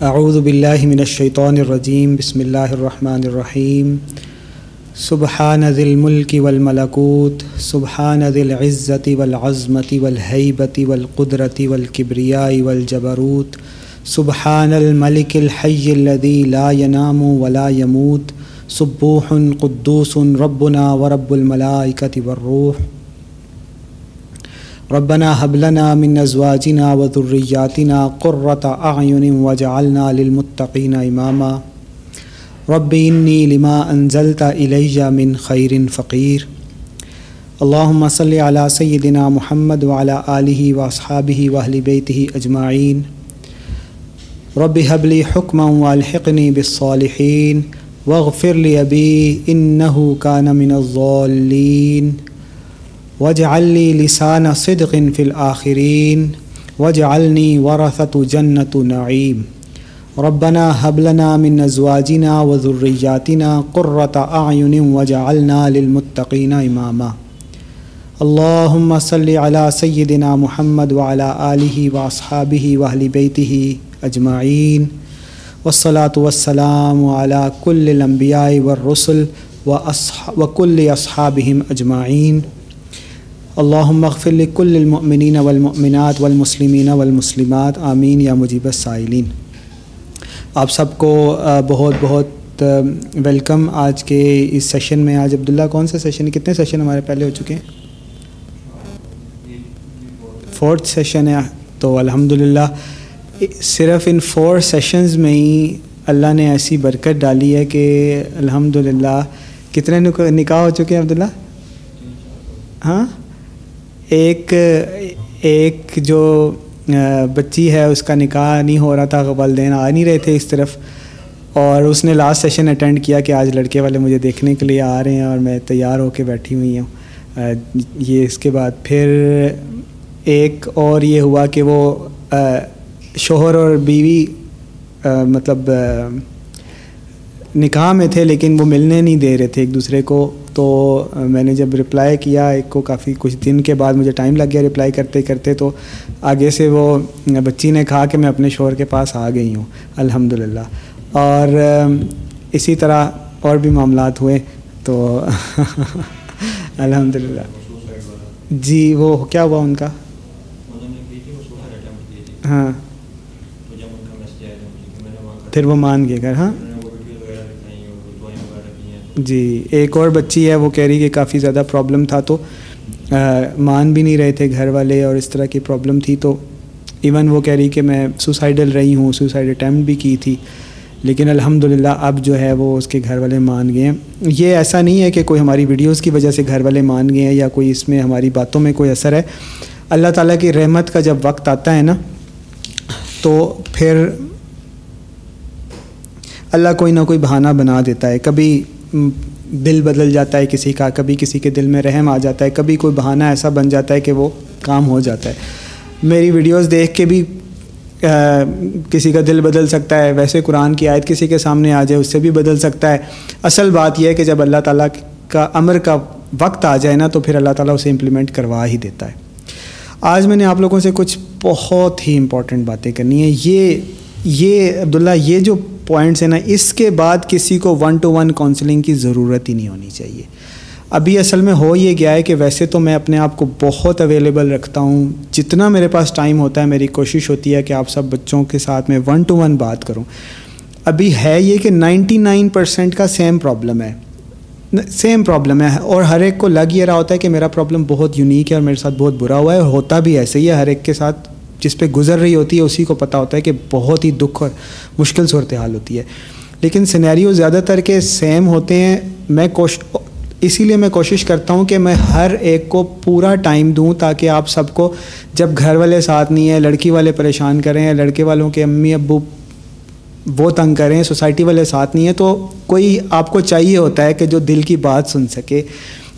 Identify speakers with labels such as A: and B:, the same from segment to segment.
A: اعوذ باللہ من الشیطان الرجیم، بسم اللہ الرحمن الرحیم۔ سبحان ذی الملک والملکوت، سبحان ذی العزت والعظمت والحیبت والقدرت والکبریاء والجبروت۔ سبحان الملک الحی الذی لا ینام ولا یموت۔ سبوح قدوس ربنا ورب الملائکت والروح۔ ربنا حب لنا من ازواجنا وذرياتنا قرة اعين وجعلنا للمتقين اماما رب اني لما انزلت الي من خير فقير. اللهم صل على سيدنا محمد وعلى اله واصحابه واهل بيته اجمعين رب هب لي حكما والحقني بالصالحين. واغفر لي ابي انه كان من الضالين وجعل لي لسان صدق في الآخرين وجعلني ورثة جنة نعيم. ربنا هب لنا من أزواجنا وذرياتنا قرة أعين وجعلنا للمتقين إماما. اللهم صل على سيدنا محمد وعلى آله وأصحابه وأهل بيته أجمعين. والصلاة والسلام على كل الأنبياء والرسل وكل أصحابهم أجمعين. اللہم اغفر لكل المؤمنین والمؤمنات والمسلمین والمسلمات، آمین یا مجیب السائلین۔ آپ سب کو بہت بہت ویلکم۔ آج کے اس سیشن میں، آج عبداللہ، کون سے سیشن؟ کتنے سیشن ہمارے پہلے ہو چکے ہیں؟ فورتھ سیشن ہے، تو الحمدللہ، صرف ان فور سیشنز میں ہی اللہ نے ایسی برکت ڈالی ہے کہ الحمدللہ، کتنے نکاح ہو چکے ہیں عبداللہ؟ ہاں؟ ایک ایک جو بچی ہے، اس کا نکاح نہیں ہو رہا تھا والدین آ نہیں رہے تھے اس طرف۔ اور اس نے لاسٹ سیشن اٹینڈ کیا کہ آج لڑکے والے مجھے دیکھنے کے لیے آ رہے ہیں اور میں تیار ہو کے بیٹھی ہوئی ہوں۔ یہ اس کے بعد پھر ایک اور یہ ہوا کہ وہ شوہر اور بیوی مطلب نکاح میں تھے لیکن وہ ملنے نہیں دے رہے تھے ایک دوسرے کو۔ تو میں نے جب رپلائی کیا ایک کو کافی کچھ دن کے بعد مجھے ٹائم لگ گیا رپلائی کرتے کرتے تو آگے سے وہ بچی نے کہا کہ میں اپنے شوہر کے پاس آ گئی ہوں الحمد للہ اور اسی طرح اور بھی معاملات ہوئے تو الحمد للہ جی وہ کیا ہوا ان کا؟ ہاں۔ پھر وہ مان گئے گھر ہاں؟ جی ایک اور بچی ہے، وہ کہہ رہی کہ کافی زیادہ پرابلم تھا تو مان بھی نہیں رہے تھے گھر والے اور اس طرح کی پرابلم تھی تو ایون وہ کہہ رہی کہ میں سوسائڈل رہی ہوں سوسائڈ اٹیمپٹ بھی کی تھی، لیکن الحمد للہ اب جو ہے وہ اس کے گھر والے مان گئے ہیں۔ یہ ایسا نہیں ہے کہ کوئی ہماری ویڈیوز کی وجہ سے گھر والے مان گئے ہیں یا کوئی اس میں ہماری باتوں میں کوئی اثر ہے۔ اللہ تعالیٰ کی رحمت کا جب وقت آتا ہے نا، تو پھر اللہ کوئی نہ کوئی بہانہ بنا دیتا ہے۔ کبھی دل بدل جاتا ہے، کسی کا کبھی کسی کے دل میں رحم آ جاتا ہے، کبھی کوئی بہانہ ایسا بن جاتا ہے کہ وہ کام ہو جاتا ہے۔ میری ویڈیوز دیکھ کے بھی کسی کا دل بدل سکتا ہے، ویسے قرآن کی آیت کسی کے سامنے آ جائے، اس سے بھی بدل سکتا ہے۔ اصل بات یہ ہے کہ جب اللہ تعالیٰ کا امر کا وقت آ جائے نا، تو پھر اللہ تعالیٰ اسے امپلیمنٹ کروا ہی دیتا ہے۔ آج میں نے آپ لوگوں سے کچھ بہت ہی امپورٹنٹ باتیں کرنی ہیں۔ یہ یہ عبداللہ، یہ جو پوائنٹس ہیں نا، اس کے بعد کسی کو ون ٹو ون کاؤنسلنگ کی ضرورت ہی نہیں ہونی چاہیے۔ ابھی اصل میں ہو یہ گیا ہے کہ ویسے تو میں اپنے آپ کو بہت اویلیبل رکھتا ہوں۔ جتنا میرے پاس ٹائم ہوتا ہے، میری کوشش ہوتی ہے کہ آپ سب بچوں کے ساتھ میں ون ٹو ون بات کروں۔ ابھی ہے یہ کہ نائنٹی نائن پرسینٹ کا سیم پرابلم ہے۔ سیم پرابلم ہے۔ اور ہر ایک کو لگ یہ رہا ہوتا ہے کہ میرا پرابلم بہت یونیک ہے اور میرے ساتھ بہت برا ہوا ہے۔ اور ہوتا بھی ایسے ہی ہے، ہر ایک کے ساتھ جس پہ گزر رہی ہوتی ہے، اسی کو پتہ ہوتا ہے کہ بہت ہی دکھ اور مشکل صورتحال ہوتی ہے۔ لیکن سینیریو زیادہ تر کے سیم ہوتے ہیں۔ میں کوش اسی لیے میں کوشش کرتا ہوں کہ میں ہر ایک کو پورا ٹائم دوں تاکہ آپ سب کو جب گھر والے ساتھ نہیں ہیں، لڑکی والے پریشان کریں یا لڑکے والوں کے امی ابو وہ تنگ کریں سوسائٹی والے ساتھ نہیں ہیں، تو کوئی آپ کو چاہیے ہوتا ہے کہ جو دل کی بات سن سکے۔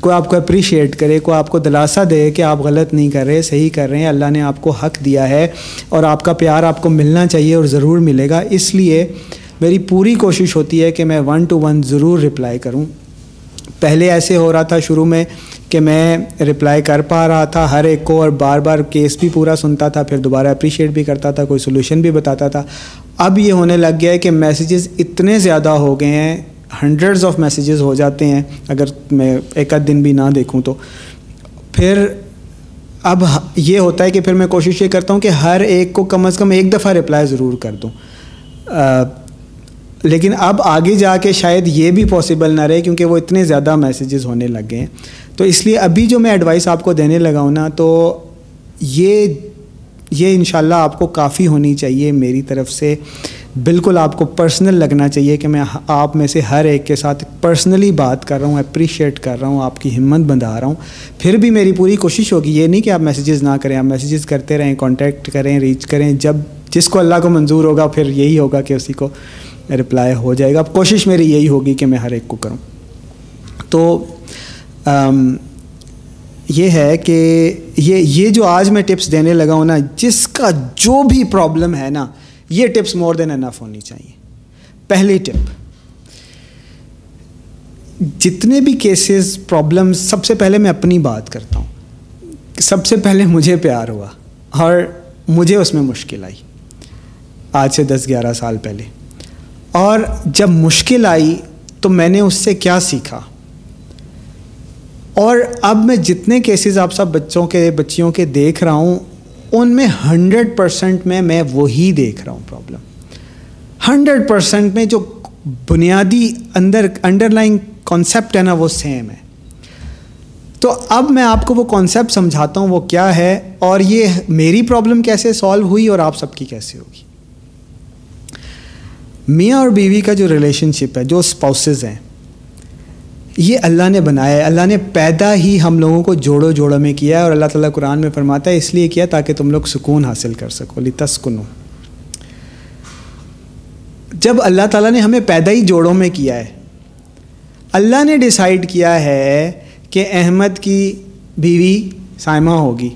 A: کوئی آپ کو اپریشیٹ کرے کوئی آپ کو دلاسا دے کہ آپ غلط نہیں کر رہے، صحیح کر رہے ہیں، اللہ نے آپ کو حق دیا ہے اور آپ کا پیار آپ کو ملنا چاہیے اور ضرور ملے گا۔ اس لیے میری پوری کوشش ہوتی ہے کہ میں ون ٹو ون ضرور رپلائی کروں۔ پہلے ایسے ہو رہا تھا شروع میں کہ میں رپلائی کر پا رہا تھا، ہر ایک کو اور بار بار کیس بھی پورا سنتا تھا، پھر دوبارہ اپریشیٹ بھی کرتا تھا، کوئی سلوشن بھی بتاتا تھا۔ اب یہ ہونے لگ گیا ہے کہ میسیجز اتنے زیادہ ہو گئے ہیں ہنڈریڈز آف میسیجز ہو جاتے ہیں اگر میں ایک آدھ دن بھی نہ دیکھوں تو۔ پھر اب یہ ہوتا ہے کہ پھر میں کوشش یہ کرتا ہوں کہ ہر ایک کو کم از کم ایک دفعہ رپلائی ضرور کر دوں۔ لیکن اب آگے جا کے شاید یہ بھی پاسبل نہ رہے کیونکہ وہ اتنے زیادہ میسیجز ہونے لگ گئے ہیں۔ تو اس لیے ابھی جو میں ایڈوائس آپ کو دینے لگا ہوں نا، تو یہ یہ انشاءاللہ آپ کو کافی ہونی چاہیے میری طرف سے۔ بالکل آپ کو پرسنل لگنا چاہیے کہ میں آپ میں سے ہر ایک کے ساتھ پرسنلی بات کر رہا ہوں اپریشیٹ کر رہا ہوں، آپ کی ہمت بندھا رہا ہوں۔ پھر بھی میری پوری کوشش ہوگی یہ نہیں کہ آپ میسیجز نہ کریں، آپ میسیجز کرتے رہیں کانٹیکٹ کریں ریچ کریں۔ جب جس کو اللہ کو منظور ہوگا، پھر یہی ہوگا کہ اسی کو رپلائی ہو جائے گا۔ اب کوشش میری یہی ہوگی کہ میں ہر ایک کو کروں۔ تو یہ ہے کہ یہ یہ جو آج میں ٹپس دینے لگا ہوں نا، جس کا جو بھی پرابلم ہے نا یہ ٹپس مور دین انف ہونی چاہیے۔ پہلی ٹپ، جتنے بھی کیسز پرابلم سب سے پہلے میں اپنی بات کرتا ہوں۔ سب سے پہلے مجھے پیار ہوا اور مجھے اس میں مشکل آئی۔ آج سے دس، گیارہ سال پہلے۔ اور جب مشکل آئی تو میں نے اس سے کیا سیکھا؟ اور اب میں جتنے کیسز آپ سب بچوں کے، بچیوں کے دیکھ رہا ہوں ان میں ہنڈریڈ پرسینٹ میں میں وہی دیکھ رہا ہوں پرابلم ہنڈریڈ پرسینٹ میں جو بنیادی اندر انڈر لائن کانسیپٹ ہے نا وہ سیم ہے. تو اب میں آپ کو وہ کانسیپٹ سمجھاتا ہوں وہ کیا ہے اور یہ میری پرابلم کیسے سالو ہوئی اور آپ سب کی کیسے ہوگی. میاں اور بیوی کا جو ریلیشن شپ ہے، جو اسپاؤسز ہیں یہ اللہ نے بنایا ہے۔ اللہ نے پیدا ہی ہم لوگوں کو جوڑو جوڑوں میں کیا ہے اور اللہ تعالیٰ قرآن میں فرماتا ہے، اس لیے کیا تاکہ تم لوگ سکون حاصل کر سکو۔ لی تسکنو جب اللہ تعالیٰ نے ہمیں پیدا ہی جوڑوں میں کیا ہے، اللہ نے ڈیسائیڈ کیا ہے کہ احمد کی بیوی سائمہ ہوگی۔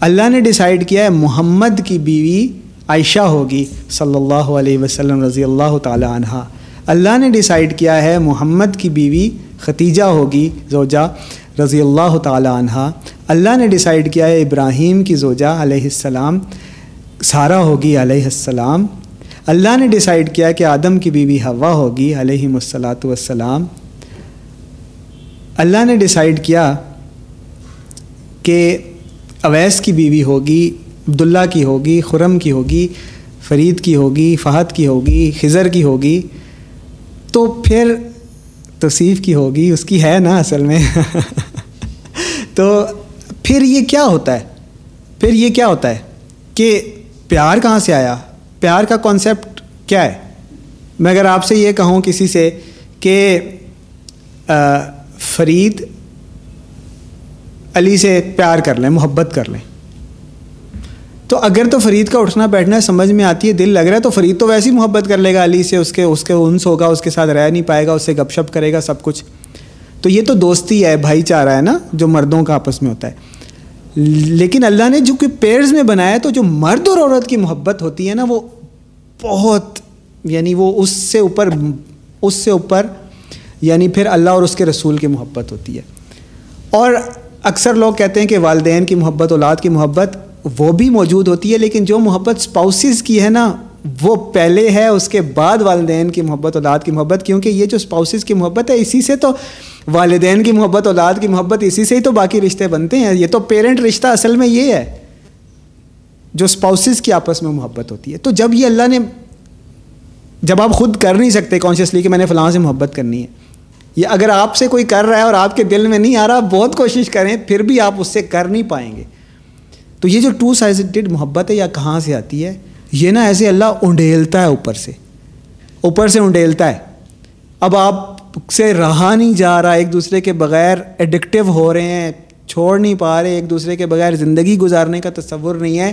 A: اللہ نے ڈیسائیڈ کیا ہے، محمد کی بیوی عائشہ ہوگی۔ صلی اللہ علیہ وسلم رضی اللہ تعالیٰ عنہ۔ اللہ نے ڈیسائیڈ کیا ہے، محمد کی بیوی ختیجہ ہوگی زوجہ رضی اللہ تعالیٰ عنہ۔ اللہ نے ڈیسائیڈ کیا ہے ابراہیم کی زوجہ علیہ السلام، سارہ ہوگی علیہ السلام۔ اللہ نے ڈیسائیڈ کیا کہ آدم کی بیوی ہوا ہوگی علیہ السلاۃ والسلام۔ اللہ نے ڈیسائیڈ کیا کہ اویس کی بیوی ہوگی، عبداللہ کی ہوگی، خرم کی ہوگی، فرید کی ہوگی، فہد کی ہوگی، خضر کی ہوگی۔ تو پھر توصیف کی ہوگی، اس کی ہے نا اصل میں۔ تو پھر یہ کیا ہوتا ہے؟ پھر یہ کیا ہوتا ہے کہ پیار کہاں سے آیا؟ پیار کا کانسیپٹ کیا ہے؟ میں اگر آپ سے یہ کہوں کسی سے کہ فرید علی سے پیار کر لیں، محبت کر لیں۔ تو اگر تو فرید کا اٹھنا بیٹھنا سمجھ میں آتی ہے، دل لگ رہا ہے، تو فرید تو ویسے ہی محبت کر لے گا علی سے، اس کے اس کے انس ہوگا، اس کے ساتھ رہ نہیں پائے گا، اس سے گپ شپ کرے گا، سب کچھ۔ تو یہ تو دوستی ہے، بھائی چارہ ہے نا، جو مردوں کا آپس میں ہوتا ہے۔ لیکن اللہ نے جو کہ پیئرز میں بنایا تو جو مرد اور عورت کی محبت ہوتی ہے نا، وہ بہت یعنی وہ اس سے اوپر، اس سے اوپر یعنی پھر اللہ اور اس کے رسول کی محبت ہوتی ہے۔ اور اکثر لوگ کہتے ہیں کہ والدین کی محبت، اولاد کی محبت وہ بھی موجود ہوتی ہے، لیکن جو محبت اسپاؤسز کی ہے نا، وہ پہلے ہے، اس کے بعد والدین کی محبت، اولاد کی محبت، کیونکہ یہ جو اسپاؤسز کی محبت ہے، اسی سے تو والدین کی محبت، اولاد کی محبت، اسی سے ہی تو باقی رشتے بنتے ہیں۔ یہ تو پیرنٹ رشتہ اصل میں یہ ہے، جو اسپاؤسز کی آپس میں محبت ہوتی ہے۔ تو جب یہ اللہ نے، جب آپ خود کر نہیں سکتے کانشیسلی کہ میں نے فلاں سے محبت کرنی ہے، یہ اگر آپ سے کوئی کر رہا ہے اور آپ کے دل میں نہیں آ رہا بہت کوشش کریں، پھر بھی آپ اس سے کر نہیں پائیں گے۔ تو یہ جو ٹو سائزڈ محبت ہے یا کہاں سے آتی ہے، یہ نا ایسے اللہ انڈیلتا ہے اوپر سے۔ اوپر سے انڈیلتا ہے۔ اب آپ سے رہا نہیں جا رہا، ایک دوسرے کے بغیر ایڈکٹیو ہو رہے ہیں، چھوڑ نہیں پا رہے، ایک دوسرے کے بغیر زندگی گزارنے کا تصور نہیں ہے۔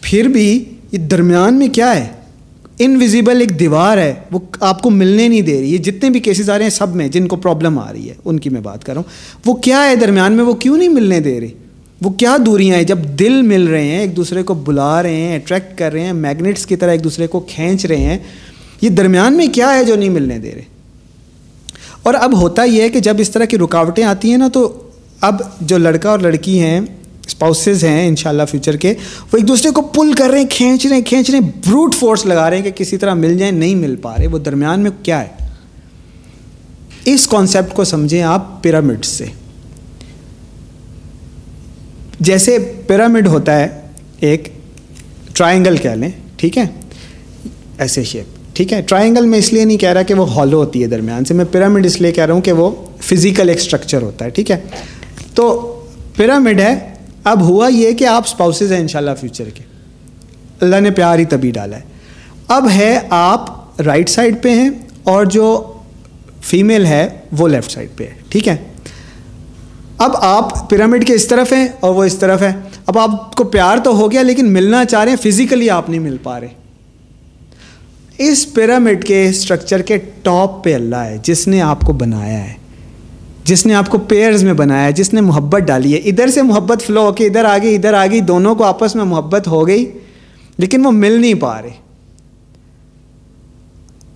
A: پھر بھی یہ درمیان میں کیا ہے؟ انویزیبل ایک دیوار ہے، وہ آپ کو ملنے نہیں دے رہی۔ یہ جتنے بھی کیسز آ رہے ہیں، سب میں جن کو پرابلم آ رہی ہے، ان کی میں بات کر رہا ہوں۔ وہ کیا ہے درمیان میں؟ وہ کیوں نہیں ملنے دے رہی وہ کیا دوریاں ہیں؟ جب دل مل رہے ہیں، ایک دوسرے کو بلا رہے ہیں اٹریکٹ کر رہے ہیں میگنیٹس کی طرح ایک دوسرے کو کھینچ رہے ہیں، یہ درمیان میں کیا ہے جو نہیں ملنے دے رہے؟ اور اب ہوتا یہ ہے کہ جب اس طرح کی رکاوٹیں آتی ہیں نا، تو اب جو لڑکا اور لڑکی ہیں اسپاؤسز ہیں انشاءاللہ فیوچر کے، وہ ایک دوسرے کو پل کر رہے ہیں، کھینچ رہے ہیں، کھینچ رہے ہیں بروٹ فورس لگا رہے ہیں کہ کسی طرح مل جائیں، نہیں مل پا رہے، وہ درمیان میں کیا ہے؟ اس کانسیپٹ کو سمجھیں آپ پیرامڈ سے۔ جیسے پیرامڈ ہوتا ہے، ایک ٹرائنگل کہہ لیں، ٹھیک ہے؟ ایسے شیپ ٹھیک ہے؟ ٹرائنگل میں اس لیے نہیں کہہ رہا کہ وہ ہالو ہوتی ہے درمیان سے، میں پیرامڈ اس لیے کہہ رہا ہوں کہ وہ فزیکل ایک اسٹرکچر ہوتا ہے، ٹھیک ہے؟ تو پیرامڈ ہے، اب ہوا یہ کہ آپ اسپاؤسز ہیں انشاءاللہ فیوچر کے۔ اللہ نے پیار ہی تبھی ڈالا ہے۔ اب ہے آپ رائٹ سائڈ پہ ہیں اور جو فیمیل ہے وہ لیفٹ سائڈ پہ ہے، ٹھیک ہے؟ اب آپ پیرامڈ کے اس طرف ہیں اور وہ اس طرف ہے اب آپ کو پیار تو ہو گیا لیکن ملنا چاہ رہے ہیں فزیکلی آپ نہیں مل پا رہے۔ اس پیرامڈ کے اسٹرکچر کے ٹاپ پہ اللہ ہے، جس نے آپ کو بنایا ہے۔ جس نے آپ کو پیئرز میں بنایا ہے، جس نے محبت ڈالی ہے۔ ادھر سے محبت فلو ہو کے ادھر آ گئی ادھر آ گئی دونوں کو آپس میں محبت ہو گئی، لیکن وہ مل نہیں پا رہے۔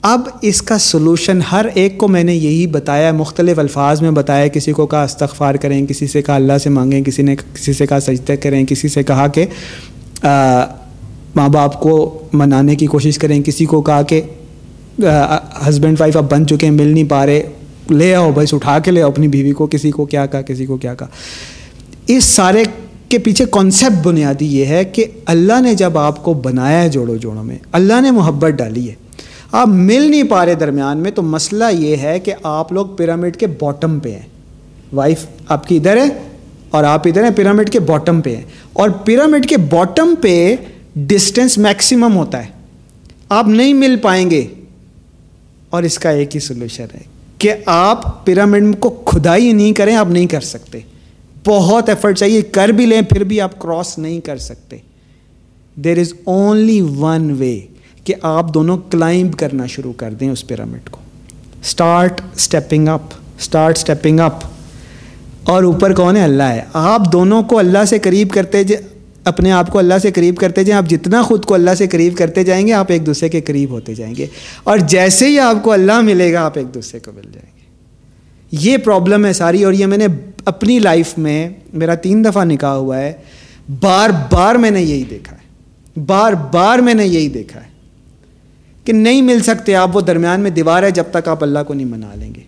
A: اب اس کا سلوشن ہر ایک کو میں نے یہی بتایا مختلف الفاظ میں بتایا کسی کو کہا استغفار کریں، کسی سے کہا اللہ سے مانگیں، کسی نے، کسی سے کہا سجدہ کریں، کسی سے کہا کہ ماں باپ کو منانے کی کوشش کریں، کسی کو کہا کہ ہسبینڈ وائف اب بن چکے ہیں، مل نہیں پا رہے، لے آؤ بھائی اٹھا کے لے آؤ اپنی بیوی کو، کسی کو کیا کہا، کسی کو کیا کہا۔ اس سارے کے پیچھے کانسیپٹ بنیادی یہ ہے کہ اللہ نے جب آپ کو بنایا ہے جوڑوں جوڑوں میں، اللہ نے محبت ڈالی ہے۔ آپ مل نہیں پا رہے درمیان میں، تو مسئلہ یہ ہے کہ آپ لوگ پیرامڈ کے باٹم پہ ہیں۔ وائف آپ کی ادھر ہے اور آپ ادھر ہیں، پیرامڈ کے باٹم پہ ہیں۔ اور پیرامڈ کے باٹم پہ ڈسٹینس میکسیمم ہوتا ہے۔ آپ نہیں مل پائیں گے۔ اور اس کا ایک ہی سولوشن ہے کہ آپ پیرامڈ کو کھدائی نہیں کریں، آپ نہیں کر سکتے۔ بہت ایفرٹ چاہیے، کر بھی لیں، پھر بھی آپ کراس نہیں کر سکتے۔ دیر از اونلی ون وے کہ آپ دونوں کلائمب کرنا شروع کر دیں اس پیرامڈ کو۔ Start stepping up start stepping up اور اوپر کون ہے؟ اللہ ہے۔ آپ دونوں کو اللہ سے قریب کرتے اپنے آپ کو اللہ سے قریب کرتے جائیں۔ آپ جتنا خود کو اللہ سے قریب کرتے جائیں گے، آپ ایک دوسرے کے قریب ہوتے جائیں گے۔ اور جیسے ہی آپ کو اللہ ملے گا، آپ ایک دوسرے کو مل جائیں گے۔ یہ پرابلم ہے ساری۔ اور یہ میں نے اپنی لائف میں میرا تین دفعہ نکاح ہوا ہے۔ بار بار میں نے یہی دیکھا ہے۔ بار بار میں نے یہی دیکھا ہے۔ کہ نہیں مل سکتے آپ، وہ درمیان میں دیوار ہے، جب تک آپ اللہ کو نہیں منا لیں گے۔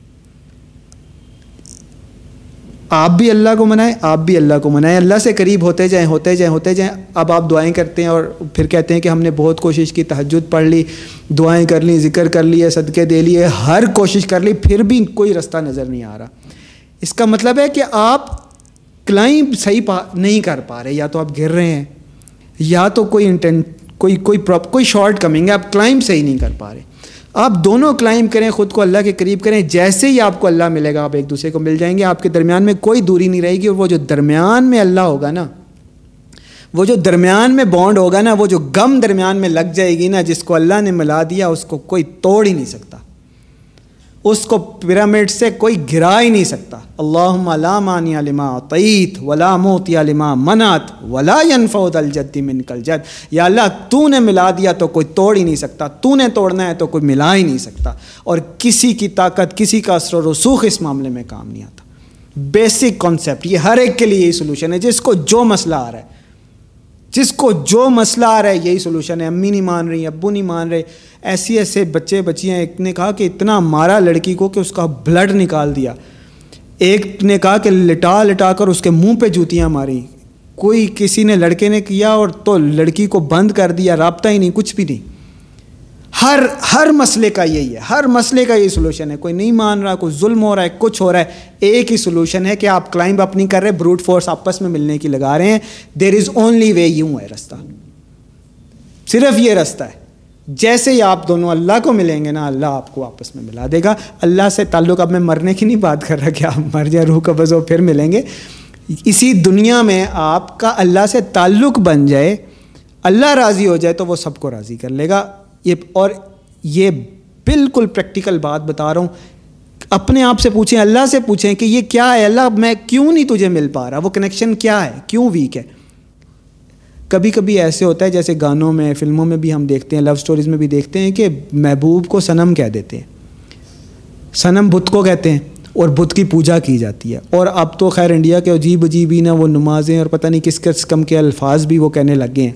A: آپ بھی اللہ کو منائیں، آپ بھی اللہ کو منائیں۔ اللہ سے قریب ہوتے جائیں ہوتے جائیں ہوتے جائیں۔ اب آپ دعائیں کرتے ہیں اور پھر کہتے ہیں کہ ہم نے بہت کوشش کی، تہجد پڑھ لی، دعائیں کر لی، ذکر کر لیے صدقے دے لیے، ہر کوشش کر لی، پھر بھی کوئی رستہ نظر نہیں آ رہا۔ اس کا مطلب ہے کہ آپ کلائم صحیح پا نہیں کر پا رہے، یا تو آپ گر رہے ہیں، یا تو کوئی انٹینٹ کوئی کوئی پراپ کوئی شارٹ کمنگ ہے، آپ کلائم صحیح نہیں کر پا رہے۔ آپ دونوں کلائم کریں، خود کو اللہ کے قریب کریں، جیسے ہی آپ کو اللہ ملے گا، آپ ایک دوسرے کو مل جائیں گے۔ آپ کے درمیان میں کوئی دوری نہیں رہے گی اور وہ جو درمیان میں اللہ ہوگا نا، وہ جو درمیان میں بانڈ ہوگا نا، وہ جو غم درمیان میں لگ جائے گی نا، جس کو اللہ نے ملا دیا، اس کو کوئی توڑ ہی نہیں سکتا۔ اس کو پیرامڈ سے کوئی گرا ہی نہیں سکتا۔ اللہ علامانی علما تعیت ولا موتی علما منات ولا ینفود الجدی من کل جد۔ یا اللہ، تو نے ملا دیا تو کوئی توڑ ہی نہیں سکتا۔ تو نے توڑنا ہے تو کوئی ملا ہی نہیں سکتا۔ اور کسی کی طاقت، کسی کا اثر و رسوخ اس معاملے میں کام نہیں آتا۔ بیسک کانسیپٹ یہ ہر ایک کے لیے یہی سولوشن ہے۔ جس کو جو مسئلہ آ رہا ہے، جس کو جو مسئلہ آ رہا ہے، یہی سولوشن ہے۔ امی نہیں مان رہی، ابو نہیں مان رہے۔ ایسی ایسے بچے بچیاں ایک نے کہا کہ اتنا مارا لڑکی کو کہ اس کا بلڈ نکال دیا۔ ایک نے کہا کہ لٹا لٹا کر اس کے منہ پہ جوتیاں ماری۔ کوئی کسی نے لڑکے نے کیا اور تو لڑکی کو بند کر دیا، رابطہ ہی نہیں، کچھ بھی نہیں۔ ہر ہر مسئلے کا یہی ہے، ہر مسئلے کا یہی سولوشن ہے۔ کوئی نہیں مان رہا، کوئی ظلم ہو رہا ہے، کچھ ہو رہا ہے۔ ایک ہی سولوشن ہے کہ آپ کلائمب اپ نہیں کر رہے بروٹ فورس آپس میں ملنے کی لگا رہے ہیں۔ دیر از اونلی وے یوں ہے، رستہ۔ صرف یہ رستہ ہے۔ جیسے ہی آپ دونوں اللہ کو ملیں گے نا، اللہ آپ کو آپس میں ملا دے گا۔ اللہ سے تعلق اب میں مرنے کی نہیں بات کر رہا کہ آپ مر جائے روح قبض ہو، پھر ملیں گے۔ اسی دنیا میں آپ کا اللہ سے تعلق بن جائے، اللہ راضی ہو جائے تو وہ سب کو راضی کر لے گا۔ یہ اور یہ بالکل پریکٹیکل بات بتا رہا ہوں۔ اپنے آپ سے پوچھیں، اللہ سے پوچھیں کہ یہ کیا ہے؟ اللہ، میں کیوں نہیں تجھے مل پا رہا؟ وہ کنیکشن کیا ہے؟ کیوں ویک ہے؟ کبھی کبھی ایسے ہوتا ہے جیسے گانوں میں، فلموں میں بھی ہم دیکھتے ہیں لو سٹوریز میں بھی دیکھتے ہیں کہ محبوب کو صنم کہہ دیتے ہیں۔ صنم بت کو کہتے ہیں اور بدھ کی پوجا کی جاتی ہے۔ اور اب تو خیر انڈیا کے عجیب عجیب ہی نا وہ نمازیں اور پتہ نہیں کس قسم کے الفاظ بھی وہ کہنے لگے ہیں۔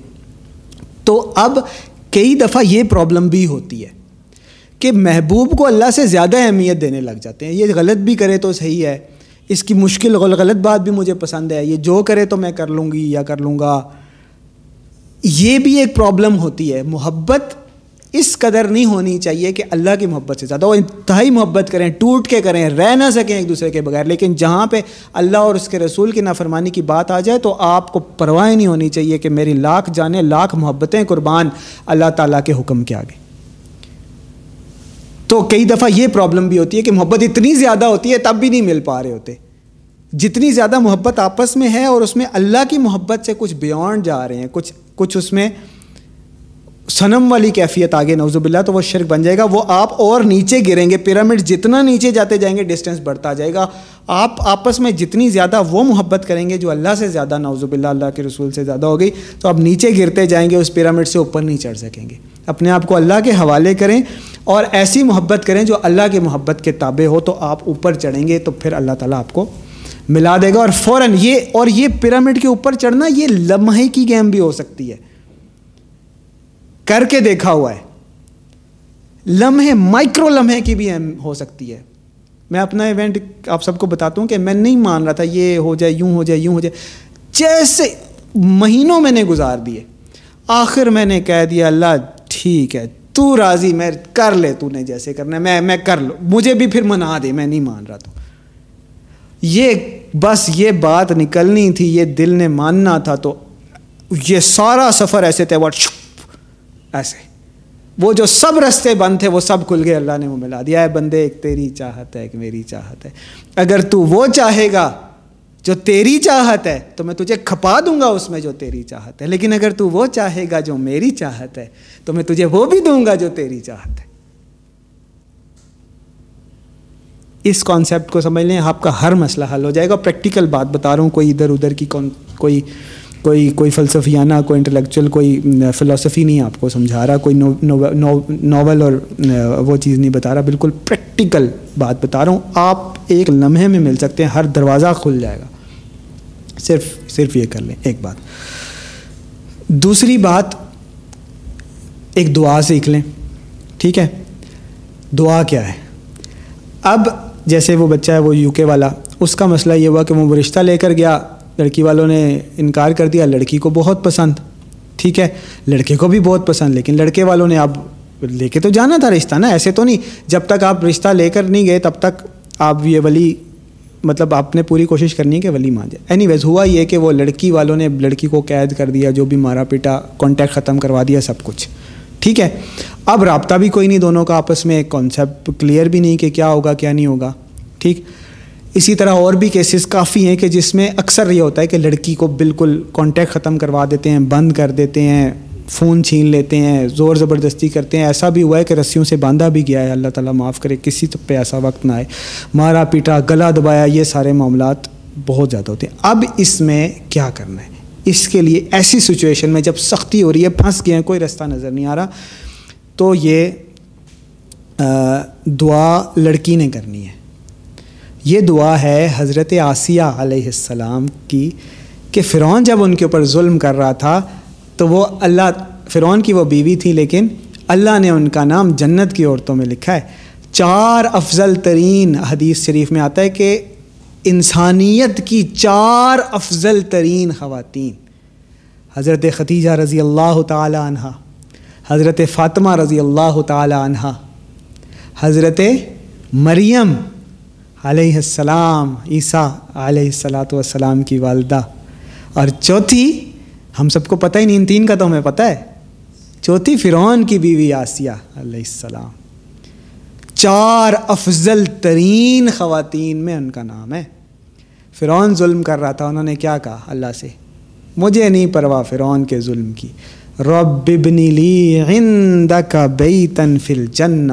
A: تو اب کئی دفعہ یہ پرابلم بھی ہوتی ہے کہ محبوب کو اللہ سے زیادہ اہمیت دینے لگ جاتے ہیں۔ یہ غلط بھی کرے تو صحیح ہے۔ اس کی مشکل، غلط بات بھی مجھے پسند ہے۔ یہ جو کرے تو میں کر لوں گی یا کر لوں گا۔ یہ بھی ایک پرابلم ہوتی ہے۔ محبت اس قدر نہیں ہونی چاہیے کہ اللہ کی محبت سے زیادہ وہ انتہائی محبت کریں، ٹوٹ کے کریں، رہ نہ سکیں ایک دوسرے کے بغیر۔ لیکن جہاں پہ اللہ اور اس کے رسول کی نافرمانی کی بات آ جائے تو آپ کو پرواہ نہیں ہونی چاہیے کہ میری لاکھ جانے لاکھ محبتیں قربان اللہ تعالیٰ کے حکم کے آگے۔ تو کئی دفعہ یہ پرابلم بھی ہوتی ہے کہ محبت اتنی زیادہ ہوتی ہے تب بھی نہیں مل پا رہے ہوتے۔ جتنی زیادہ محبت آپس میں ہے اور اس میں اللہ کی محبت سے کچھ بیونڈ جا رہے ہیں، کچھ کچھ اس میں صنم والی کیفیت آگے نوز باللہ، تو وہ شرک بن جائے گا۔ وہ آپ اور نیچے گریں گے، پیرامڈ جتنا نیچے جاتے جائیں گے ڈسٹینس بڑھتا جائے گا۔ آپ آپس میں جتنی زیادہ وہ محبت کریں گے جو اللہ سے زیادہ نوز باللہ، اللہ کے رسول سے زیادہ ہو گئی، تو آپ نیچے گرتے جائیں گے، اس پیرامڈ سے اوپر نہیں چڑھ سکیں گے۔ اپنے آپ کو اللہ کے حوالے کریں اور ایسی محبت کریں جو اللہ کے محبت کے تابع ہو، تو آپ اوپر چڑھیں گے، تو پھر اللہ تعالیٰ آپ کو ملا دے گا اور فوراً یہ اور یہ پیرامڈ کے اوپر چڑھنا یہ لمحے کی گیم بھی ہو سکتی ہے۔ کر کے دیکھا ہوا ہے۔ لمحے، مائکرو لمحے کی بھی ہو سکتی ہے۔ میں اپنا ایونٹ آپ سب کو بتاتا ہوں کہ میں نہیں مان رہا تھا، یہ ہو جائے، یوں ہو جائے، یوں ہو جائے۔ جیسے مہینوں میں نے گزار دیے، آخر میں نے کہہ دیا، اللہ ٹھیک ہے، تو راضی، میں کر لے، تو نے جیسے کرنا میں میں کر لوں۔ مجھے بھی پھر منا دے، میں نہیں مان رہا تو یہ بس یہ بات نکلنی تھی، یہ دل نے ماننا تھا، تو یہ سارا سفر ایسے تھے واٹ ایسے۔ وہ جو سب رستے بند تھے، وہ سب کھل گئے، اللہ نے وہ ملا دیا۔ ہے بندے، ایک تیری چاہت ہے، ایک میری چاہت ہے۔ اگر تو وہ چاہے گا جو تیری چاہت ہے، تو میں تجھے کھپا دوں گا اس میں جو تیری چاہت ہے۔ لیکن اگر تو وہ چاہے گا جو میری چاہت ہے، تو میں تجھے وہ بھی دوں گا جو تیری چاہت ہے۔ اس کانسیپٹ کو سمجھ لیں، آپ کا ہر مسئلہ حل ہو جائے گا۔ پریکٹیکل بات بتا رہا ہوں، کوئی ادھر ادھر کی کون کوئی کوئی کوئی فلسفیانہ، کوئی انٹلیکچوئل کوئی فلاسفی نہیں آپ کو سمجھا رہا، کوئی ناول اور وہ چیز نہیں بتا رہا۔ بالکل پریکٹیکل بات بتا رہا ہوں۔ آپ ایک لمحے میں مل سکتے ہیں، ہر دروازہ کھل جائے گا۔ صرف صرف یہ کر لیں، ایک بات۔ دوسری بات، ایک دعا سیکھ لیں۔ ٹھیک ہے؟ دعا کیا ہے؟ اب جیسے وہ بچہ ہے، وہ یو کے والا، اس کا مسئلہ یہ ہوا کہ وہ رشتہ لے کر گیا، لڑکی والوں نے انکار کر دیا، لڑکی کو بہت پسند، ٹھیک ہے؟ لڑکے کو بھی بہت پسند، لیکن لڑکے والوں نے، اب لے کے تو جانا تھا رشتہ نا، ایسے تو نہیں، جب تک آپ رشتہ لے کر نہیں گئے، تب تک آپ یہ ولی مطلب آپ نے پوری کوشش کرنی ہے کہ ولی مان جائے۔ اینی ویز ہوا یہ کہ وہ لڑکی والوں نے لڑکی کو قید کر دیا، جو بھی مارا پیٹا کانٹیکٹ ختم کروا دیا، سب کچھ۔ ٹھیک ہے؟ اب رابطہ بھی کوئی نہیں دونوں کا، آپس میں کانسیپٹ کلیئر بھی نہیں کہ کیا ہوگا، کیا نہیں ہوگا، ٹھیک؟ اسی طرح اور بھی کیسز کافی ہیں کہ جس میں اکثر یہ ہوتا ہے کہ لڑکی کو بالکل کانٹیکٹ ختم کروا دیتے ہیں، بند کر دیتے ہیں، فون چھین لیتے ہیں، زور زبردستی کرتے ہیں۔ ایسا بھی ہوا ہے کہ رسیوں سے باندھا بھی گیا ہے۔ اللہ تعالیٰ معاف کرے، کسی پہ ایسا وقت نہ آئے۔ مارا پیٹا، گلا دبایا، یہ سارے معاملات بہت زیادہ ہوتے ہیں۔ اب اس میں کیا کرنا ہے؟ اس کے لیے ایسی سچویشن میں جب سختی ہو رہی ہے، پھنس گئے ہیں، کوئی رستہ نظر نہیں آ رہا، تو یہ دعا لڑکی نے کرنی ہے۔ یہ دعا ہے حضرت آسیہ علیہ السلام کی کہ فرعون جب ان کے اوپر ظلم کر رہا تھا، تو وہ اللہ، فرعون کی وہ بیوی تھی، لیکن اللہ نے ان کا نام جنت کی عورتوں میں لکھا ہے۔ چار افضل ترین حدیث شریف میں آتا ہے کہ انسانیت کی چار افضل ترین خواتین، حضرت ختیجہ رضی اللہ تعالی عنہ، حضرت فاطمہ رضی اللہ تعالی عنہ، حضرت مریم علیہ السلام، عیسیٰ علیہ السلاۃ والسلام کی والدہ۔ اور چوتھی، ہم سب کو پتہ ہی نہیں، ان تین کا تو ہمیں پتہ ہے، چوتھی فرعون کی بیوی آسیہ علیہ السلام۔ چار افضل ترین خواتین میں ان کا نام ہے۔ فرعون ظلم کر رہا تھا، انہوں نے کیا کہا؟ اللہ سے، مجھے نہیں پرواہ فرعون کے ظلم کی۔ رب ابنی لی عندک بیتن فی الجنہ